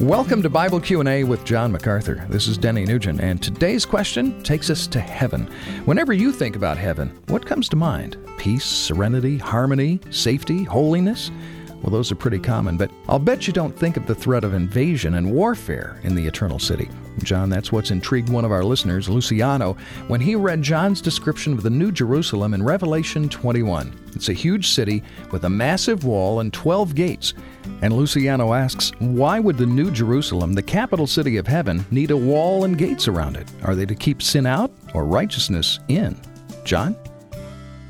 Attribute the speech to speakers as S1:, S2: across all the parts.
S1: Welcome to Bible Q&A with John MacArthur. This is Denny Nugent and today's question takes us to heaven. Whenever you think about heaven, what comes to mind? Peace, serenity, harmony, safety, holiness? Well, those are pretty common, but I'll bet you don't think of the threat of invasion and warfare in the eternal city. John, that's what's intrigued one of our listeners, Luciano, when he read John's description of the New Jerusalem in Revelation 21. It's a huge city with a massive wall and 12 gates. And Luciano asks, why would the New Jerusalem, the capital city of heaven, need a wall and gates around it? Are they to keep sin out or righteousness in? John?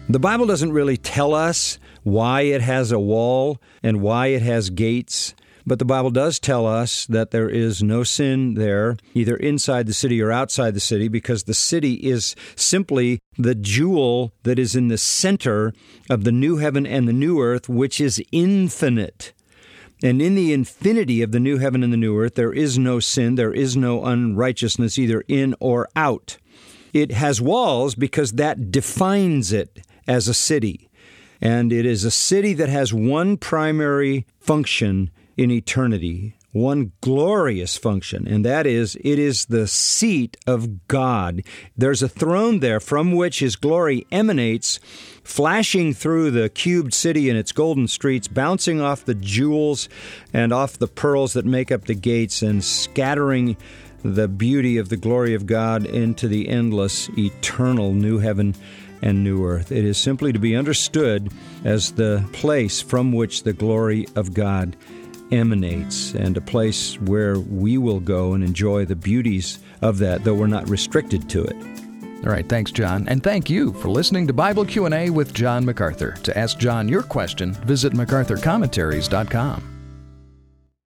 S2: The Bible doesn't really tell us why it has a wall and why it has gates. But the Bible does tell us that there is no sin there, either inside the city or outside the city, because the city is simply the jewel that is in the center of the new heaven and the new earth, which is infinite. And in the infinity of the new heaven and the new earth, there is no sin, there is no unrighteousness, either in or out. It has walls because that defines it as a city. And it is a city that has one primary function in eternity, one glorious function, and that is it is the seat of God. There's a throne there from which His glory emanates, flashing through the cubed city and its golden streets, bouncing off the jewels and off the pearls that make up the gates, and scattering the beauty of the glory of God into the endless, eternal new heaven and new earth. It is simply to be understood as the place from which the glory of God emanates and a place where we will go and enjoy the beauties of that, though we're not restricted to it.
S1: All right, thanks, John. And thank you for listening to Bible Q&A with John MacArthur. To ask John your question, visit macarthurcommentaries.com.